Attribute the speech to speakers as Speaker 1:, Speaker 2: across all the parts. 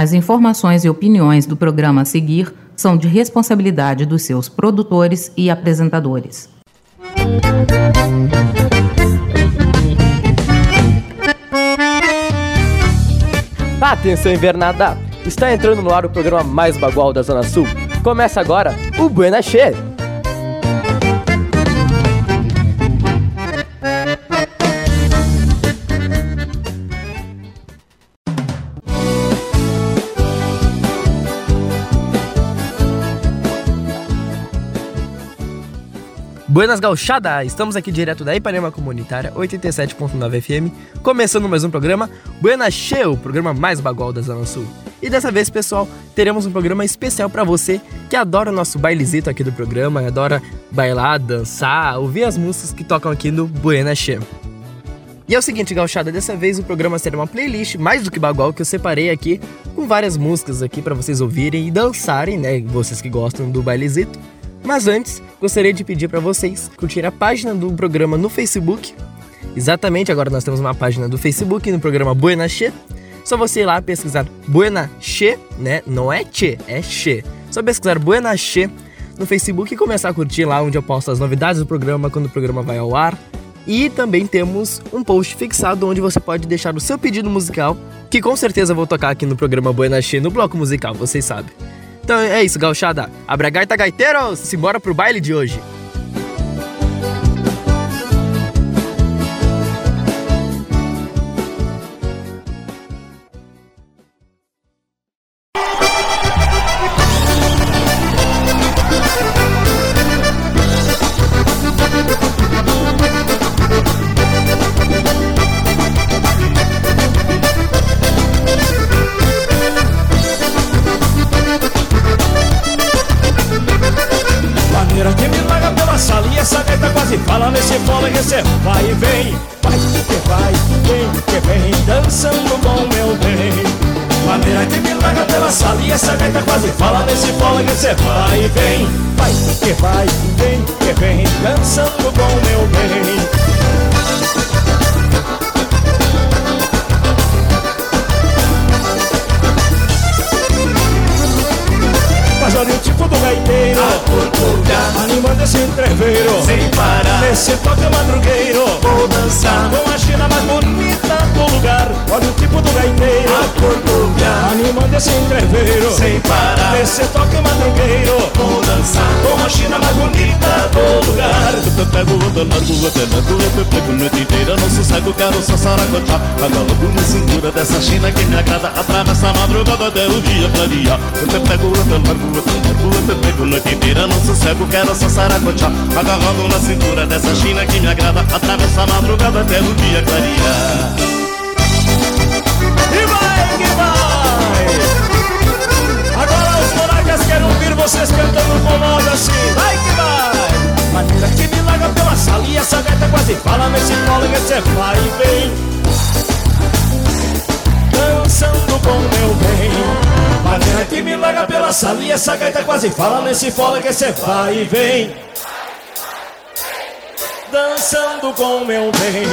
Speaker 1: As informações e opiniões do programa a seguir são de responsabilidade dos seus produtores e apresentadores.
Speaker 2: Atenção invernada! Está entrando no ar o programa mais bagual da Zona Sul. Começa agora o Buena Che. Buenas Gauchada! Estamos aqui direto da Ipanema Comunitária 87.9 FM, começando mais um programa Buena Che, o programa mais bagual da Zona Sul. E dessa vez, pessoal, teremos um programa especial para você que adora o nosso bailezito aqui do programa, adora bailar, dançar, ouvir as músicas que tocam aqui no Buena Che. E é o seguinte, gauchada, dessa vez o programa será uma playlist mais do que bagual que eu separei aqui com várias músicas aqui para vocês ouvirem e dançarem, né, vocês que gostam do bailezito. Mas antes, gostaria de pedir para vocês curtir a página do programa no Facebook. Exatamente, agora nós temos uma página do Facebook no programa Buena Che. Só você ir lá pesquisar Buena Che, né? Não é Che, é Che. Só pesquisar Buena Che no Facebook e começar a curtir lá onde eu posto as novidades do programa quando o programa vai ao ar. E também temos um post fixado onde você pode deixar o seu pedido musical, que com certeza vou tocar aqui no programa Buena Che no bloco musical, vocês sabem. Então é isso, gauchada. Abra gaita gaiteiros, simbora pro baile de hoje.
Speaker 3: Dessa China que me agrada. Atravessa a madrugada até o dia clarear. Te pego, te largo, eu te largo, eu te pego Noite inteira não sossego, quero só saracotear Agarrado na cintura dessa China que me agrada. Atravessa a madrugada até o dia clarear.
Speaker 4: E vai que vai! Agora os monarcas querem ouvir vocês cantando com moda assim. Vai que vai Maneira que me larga pela sala e essa gata quase fala nesse colo que você vai e vem dançando com meu bem. Maneira que me larga pela sala e essa gaita quase fala nesse fole que cê vai e vem. Dançando com meu bem.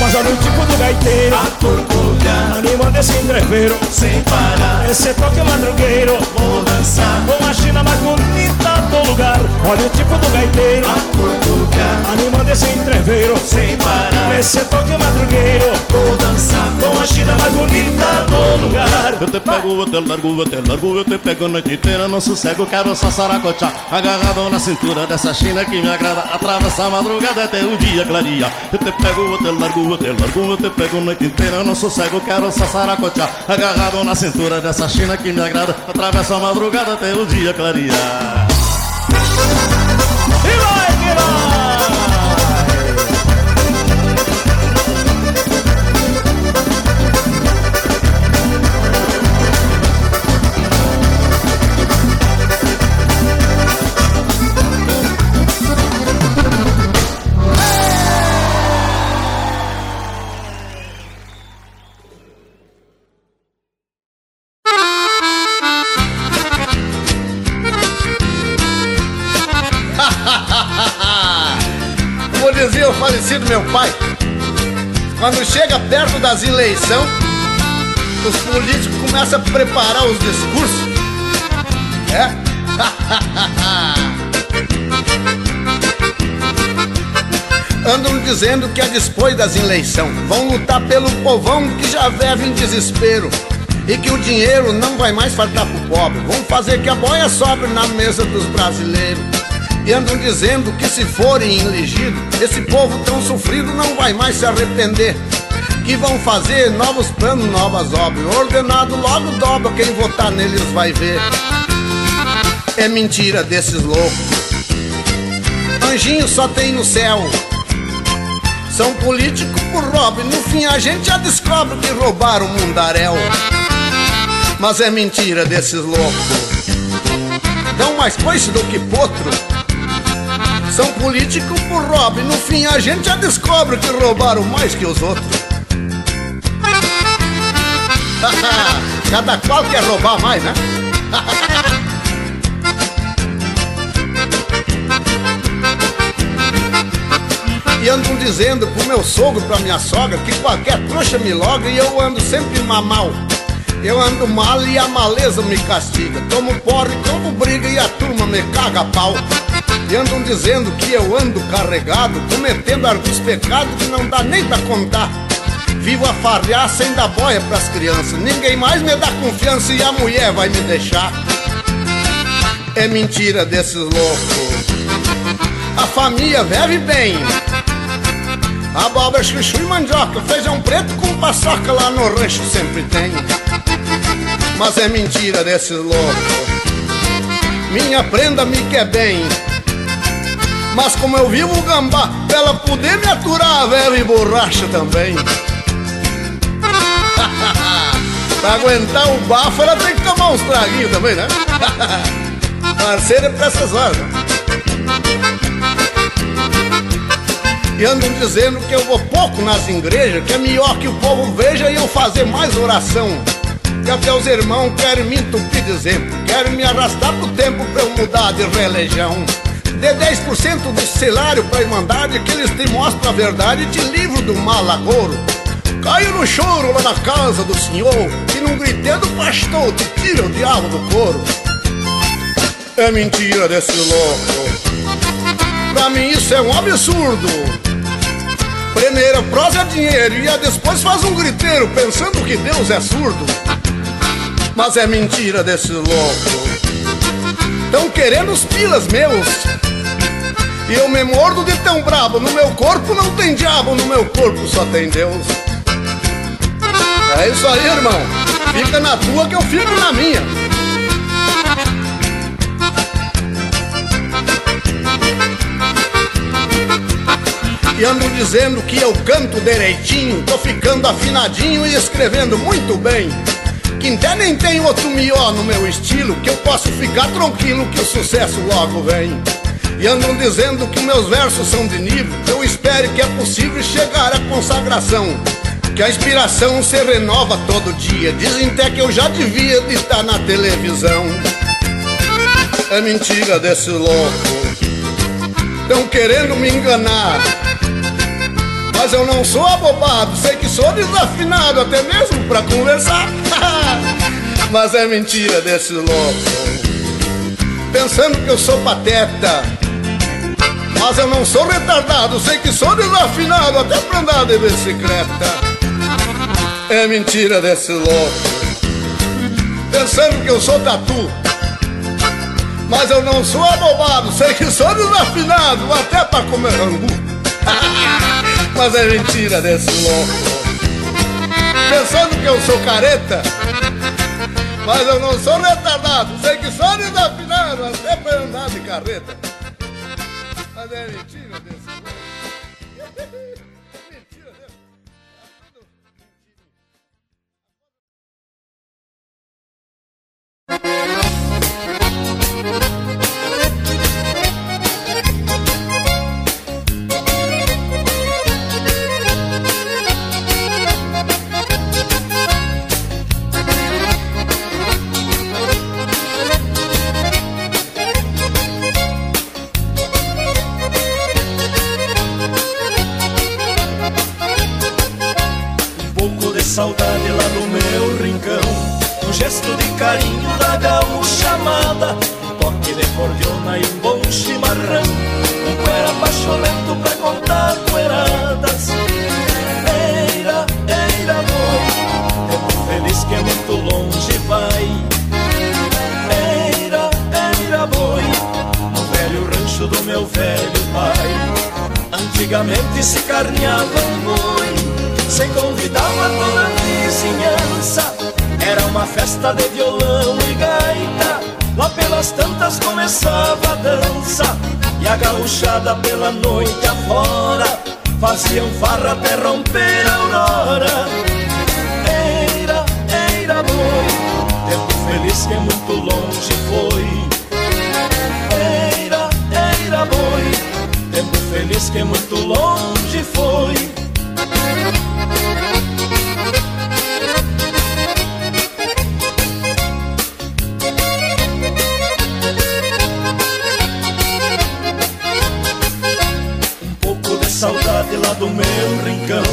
Speaker 4: Mas olha o tipo do gaiteiro Anima desse entreveiro
Speaker 3: Sem parar.
Speaker 4: Esse toque madrugueiro
Speaker 3: Vou dançar
Speaker 4: Com a China mais bonita do lugar. Olha o tipo do gaiteiro
Speaker 3: A turculha
Speaker 4: Anima desse entreveiro
Speaker 3: Sem parar.
Speaker 4: Esse toque madrugueiro
Speaker 3: Vou dançar
Speaker 4: Com a China mais bonita do lugar.
Speaker 3: Eu te pego, eu te largo, eu te largo Eu te pego a noite inteira, não sossego Quero só saracotear Agarrado na cintura dessa China que me agrada Atravessa a madrugada até o dia clarear Eu te pego, eu te largo, eu te largo Eu te pego a noite inteira, não sossego Quero só saracotear Agarrado na cintura dessa China que me agrada. Atravessa a madrugada até o dia clarear.
Speaker 4: E vai que vai
Speaker 5: das eleições, os políticos começam a preparar os discursos. É? Andam dizendo que a depois das eleições vão lutar pelo povão que já vive em desespero e que o dinheiro não vai mais faltar pro pobre. Vão fazer que a boia sobre na mesa dos brasileiros. E andam dizendo que se forem elegidos, esse povo tão sofrido não vai mais se arrepender. Que vão fazer novos planos, novas obras. Ordenado logo dobra, quem votar neles vai ver. É mentira desses loucos. Anjinho só tem no céu. São políticos por roubo. No fim a gente já descobre que roubaram o mundaréu. Mas é mentira desses loucos. Dão mais coice do que potro. São políticos por roubo no fim a gente já descobre que roubaram mais que os outros. Cada qual quer roubar mais, né? E andam dizendo pro meu sogro, pra minha sogra, que qualquer trouxa me logra e eu ando sempre mamal. Eu ando mal e a maleza me castiga. Tomo porre, como briga e a turma me caga pau. E andam dizendo que eu ando carregado, cometendo alguns pecados que não dá nem pra contar. Vivo a farrear sem dar boia pras crianças. Ninguém mais me dá confiança e a mulher vai me deixar. É mentira desses loucos. A família vive bem. Abóbora, chuchu e mandioca, feijão preto com paçoca lá no rancho sempre tem. Mas é mentira desses loucos. Minha prenda me quer bem. Mas como eu vivo gambá, pra ela poder me aturar, velho e borracha também. Pra aguentar o bafo, ela tem que tomar uns traguinhos também, né? Parceira é pra essas horas. E andam dizendo que eu vou pouco nas igrejas, que é melhor que o povo veja e eu fazer mais oração. Que até os irmãos querem me entupir de exemplo, querem me arrastar pro tempo pra eu mudar de religião. Dê 10% do salário pra Irmandade que eles te mostram a verdade e te livram do malagouro. Caiu no choro lá na casa do senhor e num gritando pastor te tira o diabo do couro. É mentira desse louco. Pra mim isso é um absurdo. Primeiro prosa é dinheiro e a depois faz um griteiro pensando que Deus é surdo. Mas é mentira desse louco. Tão querendo os pilas meus e eu me mordo de tão brabo No meu corpo não tem diabo No meu corpo só tem Deus É isso aí, irmão. Fica na tua que eu fico na minha. E ando dizendo que eu canto direitinho Tô ficando afinadinho e escrevendo muito bem. Que até nem tem outro mió no meu estilo Que eu posso ficar tranquilo que o sucesso logo vem. E andam dizendo que meus versos são de nível Eu espero que é possível chegar à consagração Que a inspiração se renova todo dia. Dizem até que eu já devia de estar na televisão. É mentira desse louco. Estão querendo me enganar. Mas eu não sou abobado. Sei que sou desafinado até mesmo pra conversar. Mas é mentira desse louco. Pensando que eu sou pateta. Mas eu não sou retardado, sei que sou desafinado até pra andar de bicicleta. É mentira desse louco, pensando que eu sou tatu. Mas eu não sou abobado, sei que sou desafinado até pra comer angu. Mas é mentira desse louco, pensando que eu sou careta. Mas eu não sou retardado, sei que sou desafinado até pra andar de carreta. Mas é mentira desse Mentira
Speaker 6: Antigamente se carneava um boi Se convidava toda a vizinhança. Era uma festa de violão e gaita Lá pelas tantas começava a dança. E a gauchada pela noite afora Faziam farra até romper a aurora. Eira, eira, boi Tempo feliz que muito longe foi. Eira, eira, boi Tempo feliz que muito longe foi. Saudade lá do meu rincão.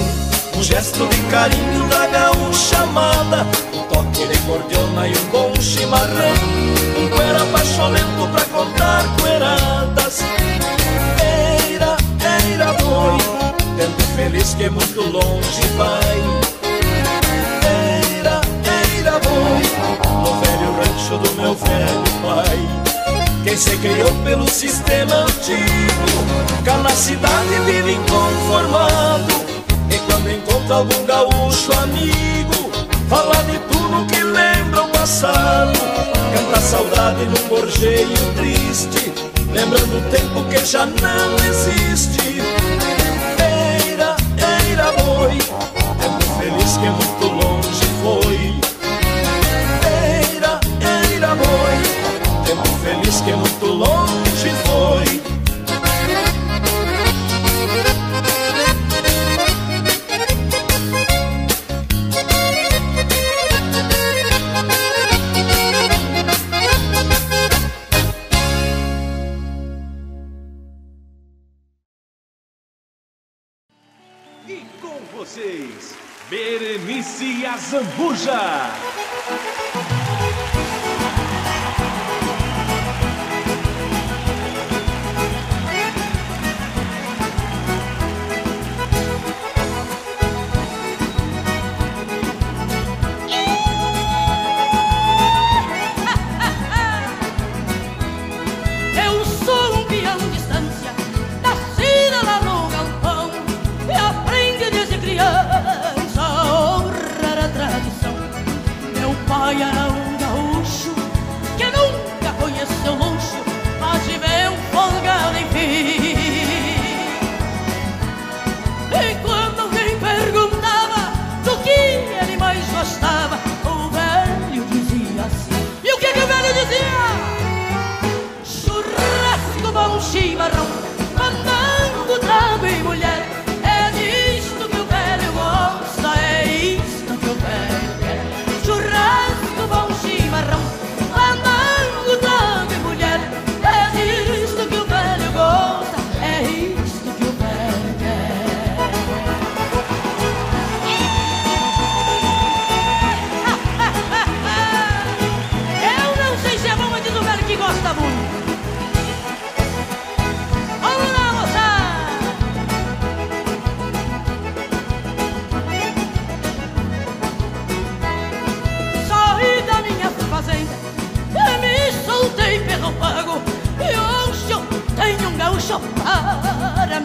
Speaker 6: Um gesto de carinho da gaúcha amada. Um toque de cordiona e um se criou pelo sistema antigo Cá na cidade vive inconformado. E quando encontra algum gaúcho amigo Fala de tudo que lembra o passado. Canta saudade num gorjeio triste Lembrando o tempo que já não existe. Eira, eira boi que muito longe foi.
Speaker 7: E com vocês, Berenice Azambuja.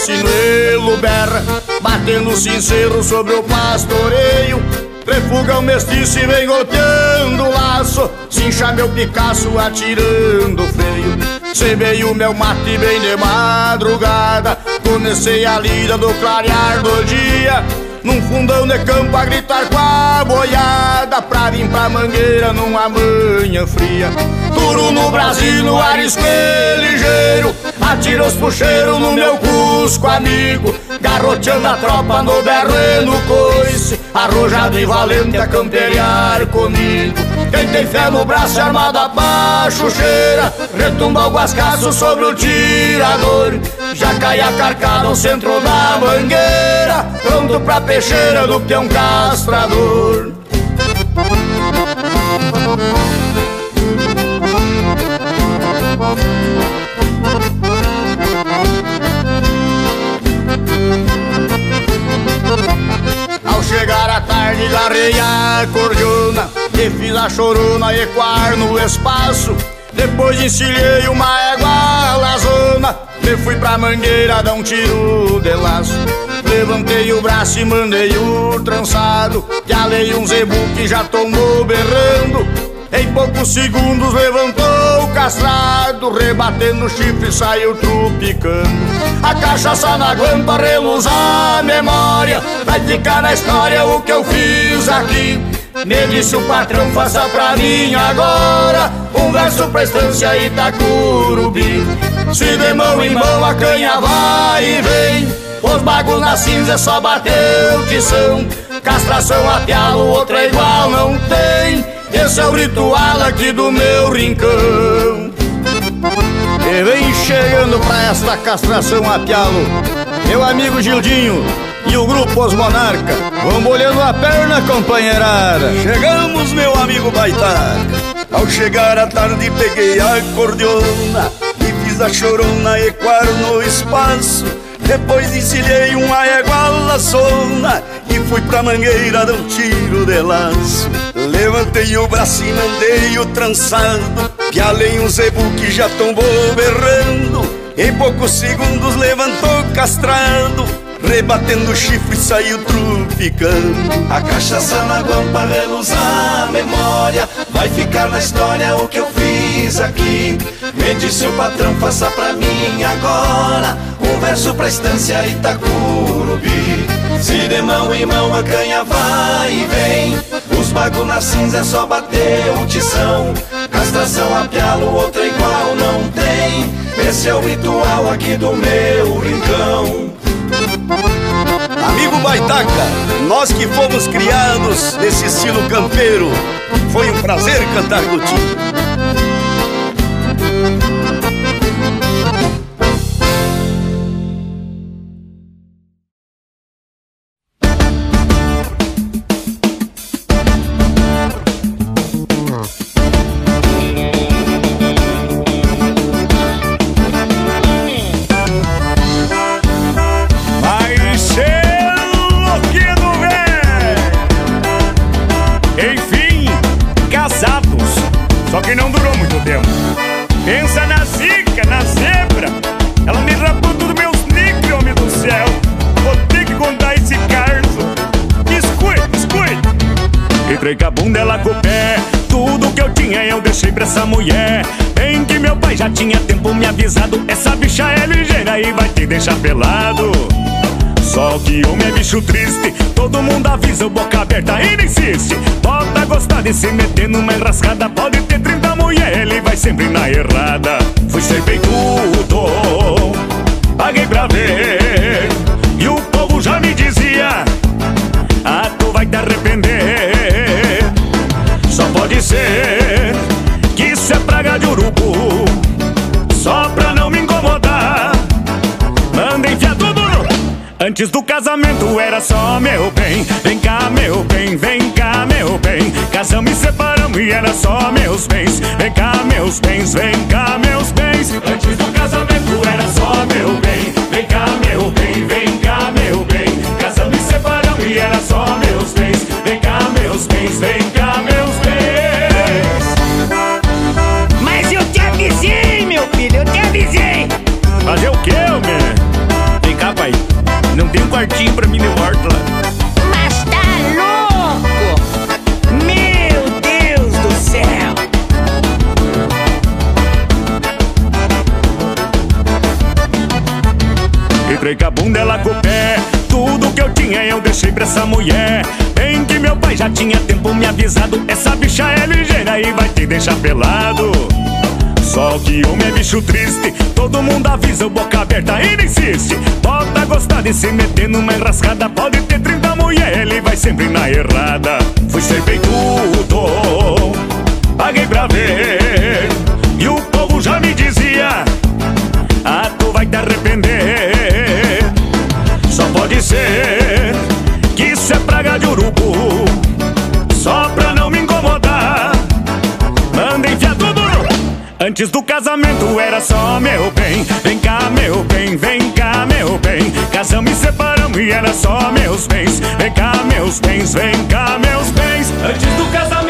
Speaker 8: poeira, o sinuelo berra Batendo sincero sobre o pastoreio. Refuga o mestiço e vem golpeando o laço. Cincha meu Picasso atirando freio. Semei o meu mate bem de madrugada. Comecei a lida do clarear do dia. Num fundão de campo a gritar com a boiada. Pra vir pra mangueira numa manhã fria. Duro no Brasil, no arisco ligeiro Atira os puxeiros no meu cusco amigo. Garroteando a tropa no berro e no coice. Arrojado e valente a camperiar comigo. Quem tem fé no braço e armado abaixo cheira. Retumba o guascaço sobre o tirador. Já cai a carcada ao centro da mangueira. Pronto pra peixeira do peão castrador chegar a tarde garrei a cordiona E fiz a chorona ecoar no espaço. Depois encilhei uma égua lazona E fui pra mangueira dar um tiro de laço. Levantei o braço e mandei o trançado Que alei um zebu que já tomou berrando. Em poucos segundos levantou castrado Rebatendo o chifre saiu trupicando A cachaça na guampa reluz a memória. Vai ficar na história o que eu fiz aqui. Me disse o patrão, faça pra mim agora Um verso pra estância Itacurubi Se de mão em mão a canha vai e vem Os bagos na cinza é só bater o tição. Castração a pialo, outra igual não tem Esse é o ritual aqui do meu rincão. E vem chegando pra esta castração a pialo. Meu amigo Gildinho e o grupo Os Monarca Vão molhando a perna, companheirada.
Speaker 9: Chegamos, meu amigo Baitaca Ao chegar à tarde peguei a cordiona E fiz a chorona ecoar no espaço Depois encilhei uma égua laçona E fui pra mangueira dar um tiro de laço. Levantei o braço e mandei o trançado Pialei um zebu que já tombou berrando Em poucos segundos levantou castrado Rebatendo o chifre saiu trupicando
Speaker 10: A cachaça na guampa reluz a memória Vai ficar na história o que eu fiz aqui. Me disse o patrão, faça pra mim agora Um verso pra estância Itacurubi. Se de mão em mão a canha vai e vem Os bagos na cinza é só bater o tição. Castração a pialo, outra igual não tem. Esse é o ritual aqui do meu rincão.
Speaker 9: Amigo Baitaca, nós que fomos criados nesse estilo campeiro, foi um prazer cantar contigo.
Speaker 11: Com a bunda, ela com o pé. Tudo que eu tinha eu deixei pra essa mulher. Bem que meu pai já tinha tempo me avisado. Essa bicha é ligeira e vai te deixar pelado. Só que homem é bicho triste, todo mundo avisa boca aberta não insiste. Bota gostar de se meter numa enrascada, pode ter 30 mulher, ele vai sempre na errada. Fui ser tudo, paguei pra ver. E o povo já me dizia, ah, tu vai te arrepender. Pode ser que isso é praga de urubu, só pra não me incomodar. Manda enfiar tudo no... Antes do casamento era só meu bem Vem cá meu bem, vem cá meu bem. Casamos e separamos e era só meus bens. Vem cá meus bens, vem cá meus bens. Antes do casamento era só meu bem. Vem cá meu bem, vem cá meu bem. Casamos e separamos e era só meus bens. Vem cá meus bens, vem tem um quartinho pra mim no horto lá
Speaker 12: Mas tá louco? Meu Deus do céu.
Speaker 11: Entrei com a bunda, ela com o pé. Tudo que eu tinha eu deixei pra essa mulher. Bem que meu pai já tinha tempo me avisado. Essa bicha é ligeira e vai te deixar pelado. Só que homem é bicho triste, todo mundo avisa o boca aberta não insiste. Bota gostar de se meter numa enrascada, pode ter 30 mulher, ele vai sempre na errada. Fui ser tudo, paguei pra ver. E o povo já me dizia, ah, tu vai te arrepender. Só pode ser que isso é praga de urubu, Antes do casamento era só meu bem. Vem cá meu bem, vem cá meu bem. Casamos e separamos e era só meus bens. Vem cá meus bens, vem cá meus bens. Antes do casamento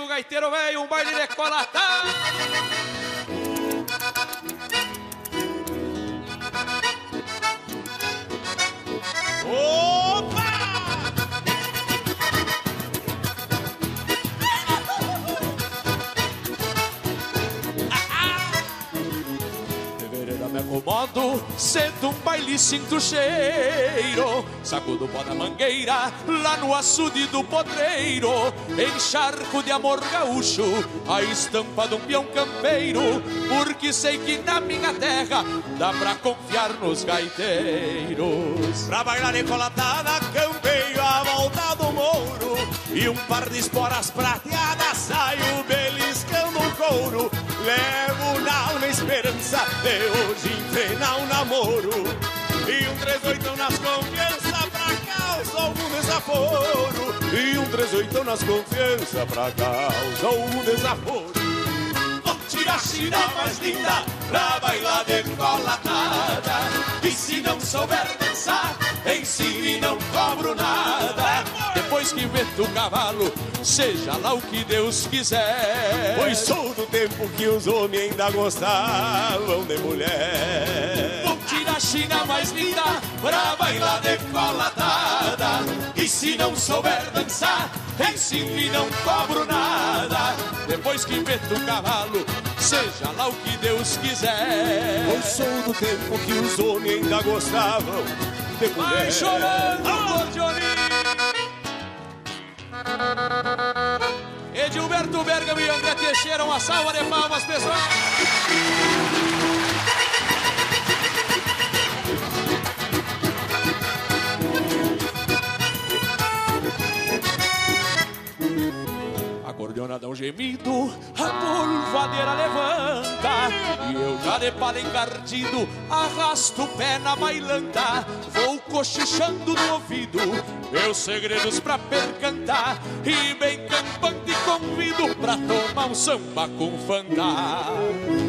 Speaker 13: bailezito gaiteiro velho, um baile decolatado. Sento um baile sinto cheiro. Sacudo o pó da mangueira, lá no açude do podreiro Encharco de amor gaúcho, a estampa de um peão campeiro. Porque sei que na minha terra dá pra confiar nos gaiteiros.
Speaker 14: Pra bailar decolatada, campeio a volta do mouro E um par de esporas prateadas, saio beliscando o couro. Levo na alma a esperança de hoje enfrenar o namoro E um 38 nas confiança pra causar algum desaforo E um 38 nas confiança pra causar algum desaforo
Speaker 10: Tira a China mais linda pra bailar decolatada. E se não souber dançar, ensino e não cobro nada.
Speaker 13: Depois que vento o cavalo, seja lá o que Deus quiser.
Speaker 14: Pois sou do tempo que os homens ainda gostavam de mulher.
Speaker 10: Tira a China mais linda pra bailar decolatada. E se não souber dançar, ensino e não cobro nada.
Speaker 13: Depois que vento o cavalo, seja lá o que Deus quiser.
Speaker 14: Pois sou do tempo que os homens ainda gostavam de mulher.
Speaker 13: Vai chorando, acordeoninho Edilberto Bergamo e André Teixeira, uma salva de palmas, pessoal. Acordeona dá um gemido, a polvadeira levanta. E eu já de pala encardido Arrasto o pé na bailanta Vou cochichando no ouvido Meus segredos pra percantar E bem campante convido Pra tomar um samba com fandá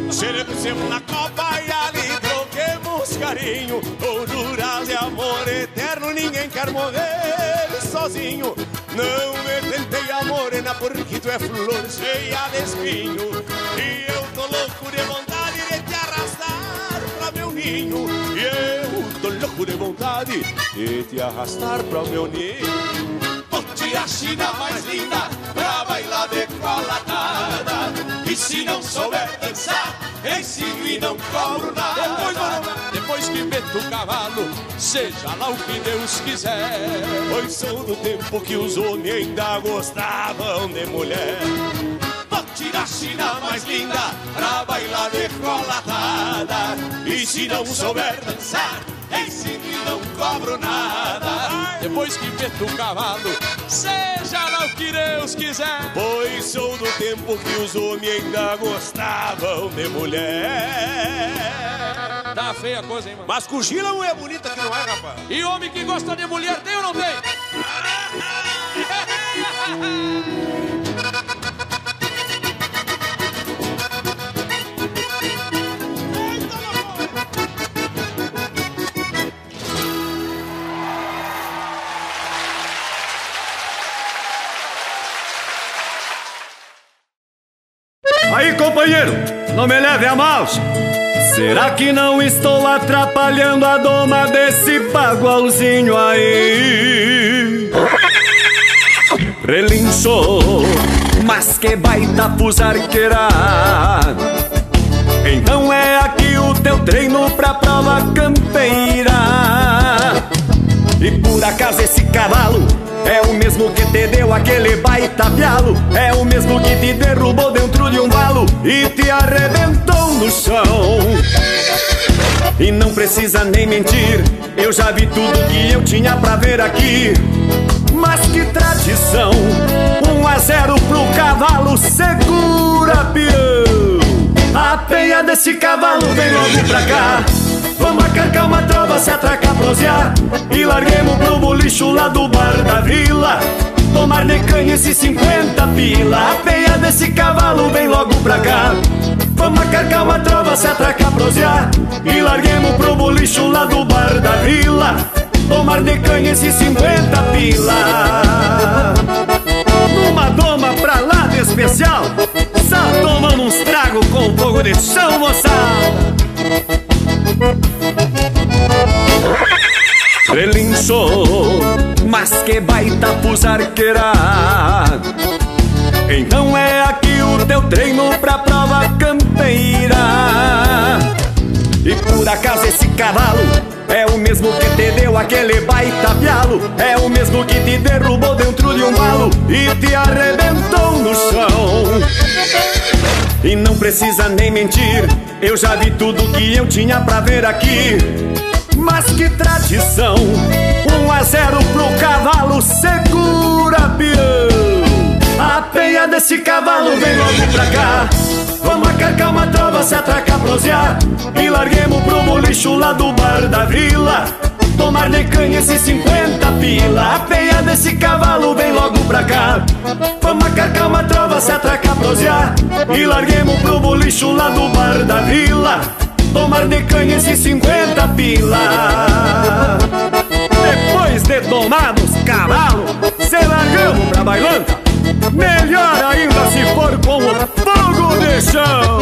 Speaker 14: Seremos na copa e ali troquemos carinho Honduras de amor eterno Ninguém quer morrer sozinho Não me tentei a morena Porque tu é flor cheia de espinho. E eu tô louco de vontade de te arrastar pra meu ninho. E eu tô louco de vontade de te arrastar pra meu ninho.
Speaker 13: Tirar a China mais linda Pra bailar de colatada E se não souber dançar Ensino e não cobro nada. Depois, depois que meto o cavalo Seja lá o que Deus quiser.
Speaker 14: Pois são do tempo que os homens ainda gostavam de mulher.
Speaker 13: Vou tirar a China mais linda Pra bailar de colatada. E se não souber dançar Ensino e não cobro nada Depois que meto o cavalo Seja lá o que Deus quiser
Speaker 14: Pois sou do tempo que os homens ainda gostavam de mulher
Speaker 13: Tá feia a coisa, hein, mano?
Speaker 14: Mas cochila não é bonita que não é, rapaz
Speaker 13: E homem que gosta de mulher tem ou não tem?
Speaker 15: companheiro, não me leve a mal. Será que não estou atrapalhando a doma desse bagualzinho aí? Relinchou, mas que baita pusarqueira. Então é aqui o teu treino pra prova campeira. E por acaso esse cavalo é o mesmo que te deu aquele baita pialo. É o mesmo que te derrubou dentro de um valo E te arrebentou no chão. E não precisa nem mentir Eu já vi tudo que eu tinha pra ver aqui. Mas que tradição Um a zero pro cavalo Segura, peão. A penha desse cavalo vem logo pra cá Vamos acarcar uma trova, se atracar, prosear. E larguemos pro bolicho lá do bar da vila. Tomar de canha esses 50 pila. Peia desse cavalo vem logo pra cá. Vamos acarcar uma trova, se atracar, prosear. E larguemos pro bolicho lá do bar da vila. Tomar de canha esses 50 pila. Numa doma pra lá de especial. Só tomando uns tragos com fogo de chão, moçada Relinchou, mas que baita pusarqueira Então é aqui o teu treino pra prova campeira. E por acaso esse cavalo é o mesmo que te deu aquele baita pialo? É o mesmo que te derrubou dentro de um valo E te arrebentou no chão e não precisa nem mentir, eu já vi tudo que eu tinha pra ver aqui. Mas que tradição! Um a zero pro cavalo, segura peão! A peia desse cavalo vem logo pra cá. Vamos acarcar uma trova, se atracar, prosear E larguemos pro bolicho lá do bar da vila tomar de canha esses 50 pila. Apeia desse cavalo, vem logo pra cá. Vamos acarcar uma trova, se atracar, prosear. E larguemos pro bolicho lá do bar da vila. Tomar de canha esses 50 pila. Depois de tomados cavalo Se largamos pra bailanta. Melhor ainda se for com o fogo de chão.